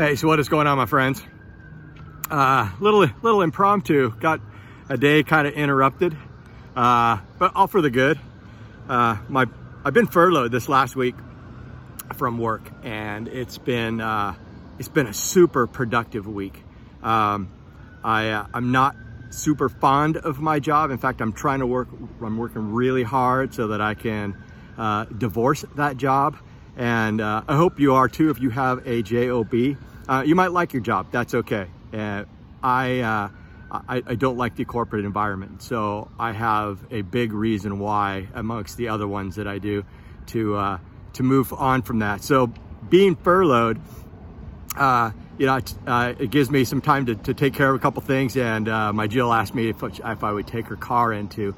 Hey, so what is going on, my friends? Uh, little, little impromptu. Got a day kind of interrupted, uh, but all for the good. Uh, my, I've been furloughed this last week from work, and it's been, uh, it's been a super productive week. Um, I, uh, I'm not super fond of my job. In fact, I'm trying to work. I'm working really hard so that I can uh, divorce that job. And uh, I hope you are too. If you have a job, uh, you might like your job. That's okay. Uh, I, uh, I, I don't like the corporate environment, so I have a big reason why, amongst the other ones that I do, to uh, to move on from that. So being furloughed, uh, you know, it, uh, it, gives me some time to, to, take care of a couple things. And uh, my Jill asked me if, if I would take her car in to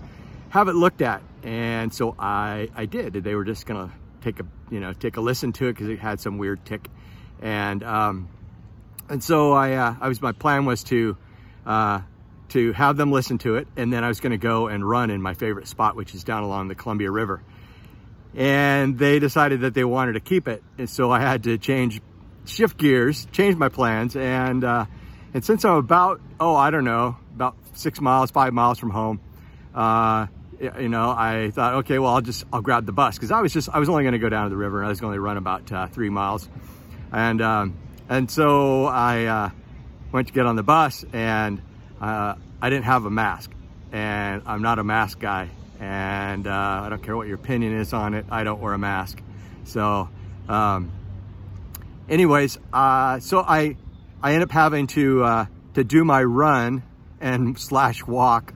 have it looked at. And so I, I did. They were just gonna take a, you know, take a listen to it because it had some weird tick. And, um, and so I, uh, I was, my plan was to, uh, to have them listen to it. And then I was gonna go and run in my favorite spot, which is down along the Columbia River. And they decided that they wanted to keep it. And so I had to change, shift gears, change my plans. And, uh, and since I'm about, oh, I don't know, about six miles, five miles from home, uh, you know, I thought, okay, well, I'll just, I'll grab the bus. Cause I was just, I was only going to go down to the river and I was going to run about uh, three miles. And, um, and so I, uh, went to get on the bus and, uh, I didn't have a mask and I'm not a mask guy. And, uh, I don't care what your opinion is on it. I don't wear a mask. So, um, anyways, uh, so I, I end up having to, uh, to do my run and slash walk,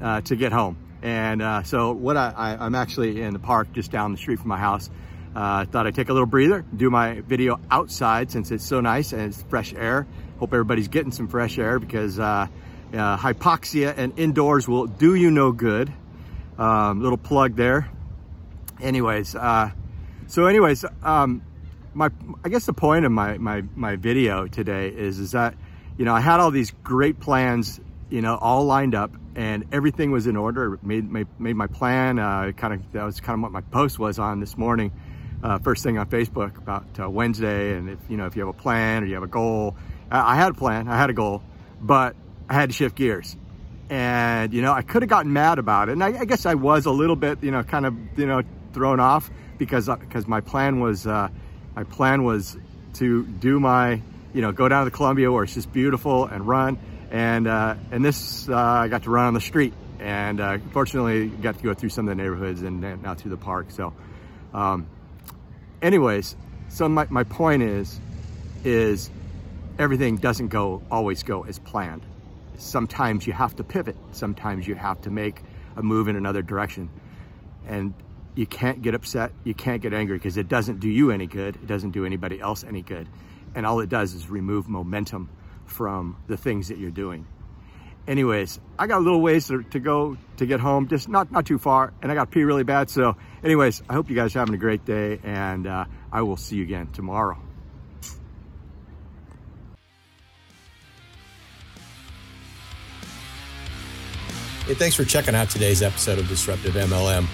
uh, to get home. And uh, so what I, I, am actually in the park just down the street from my house. I uh, thought I'd take a little breather, do my video outside since it's so nice and it's fresh air. Hope everybody's getting some fresh air because uh, uh hypoxia and indoors will do you no good. Um, little plug there. Anyways, uh, so anyways, um, my I guess the point of my, my, my video today is, is that, you know, I had all these great plans, you know, all lined up and everything was in order. Made made, made my plan. Uh, kind of that was kind of what my post was on this morning. Uh, first thing on Facebook about uh, Wednesday, and if you know if you have a plan or you have a goal, I, I had a plan, I had a goal, but I had to shift gears, and you know I could have gotten mad about it, and I, I, guess I was a little bit, you know, kind of you know thrown off because because uh, my plan was uh, my plan was to do my you know go down to Columbia where it's just beautiful and run and uh, and this uh, I got to run on the street and uh, fortunately got to go through some of the neighborhoods and, and out through the park. So um, anyways so my, my point is is everything doesn't go always go as planned. Sometimes you have to pivot. Sometimes you have to make a move in another direction. And you can't get upset. You can't get angry because it doesn't do you any good. It doesn't do anybody else any good. And all it does is remove momentum from the things that you're doing. Anyways, I got a little ways to, to go to get home, just not, not too far, and I got pee really bad. So anyways, I hope you guys are having a great day, and uh, I will see you again tomorrow. Hey, thanks for checking out today's episode of Disruptive MLM.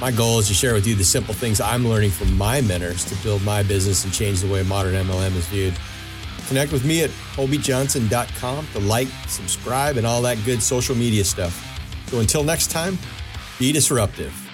My goal is to share with you the simple things I'm learning from my mentors to build my business and change the way modern MLM is viewed. Connect with me at obiejohnson.com to like, subscribe, and all that good social media stuff. So until next time, be disruptive.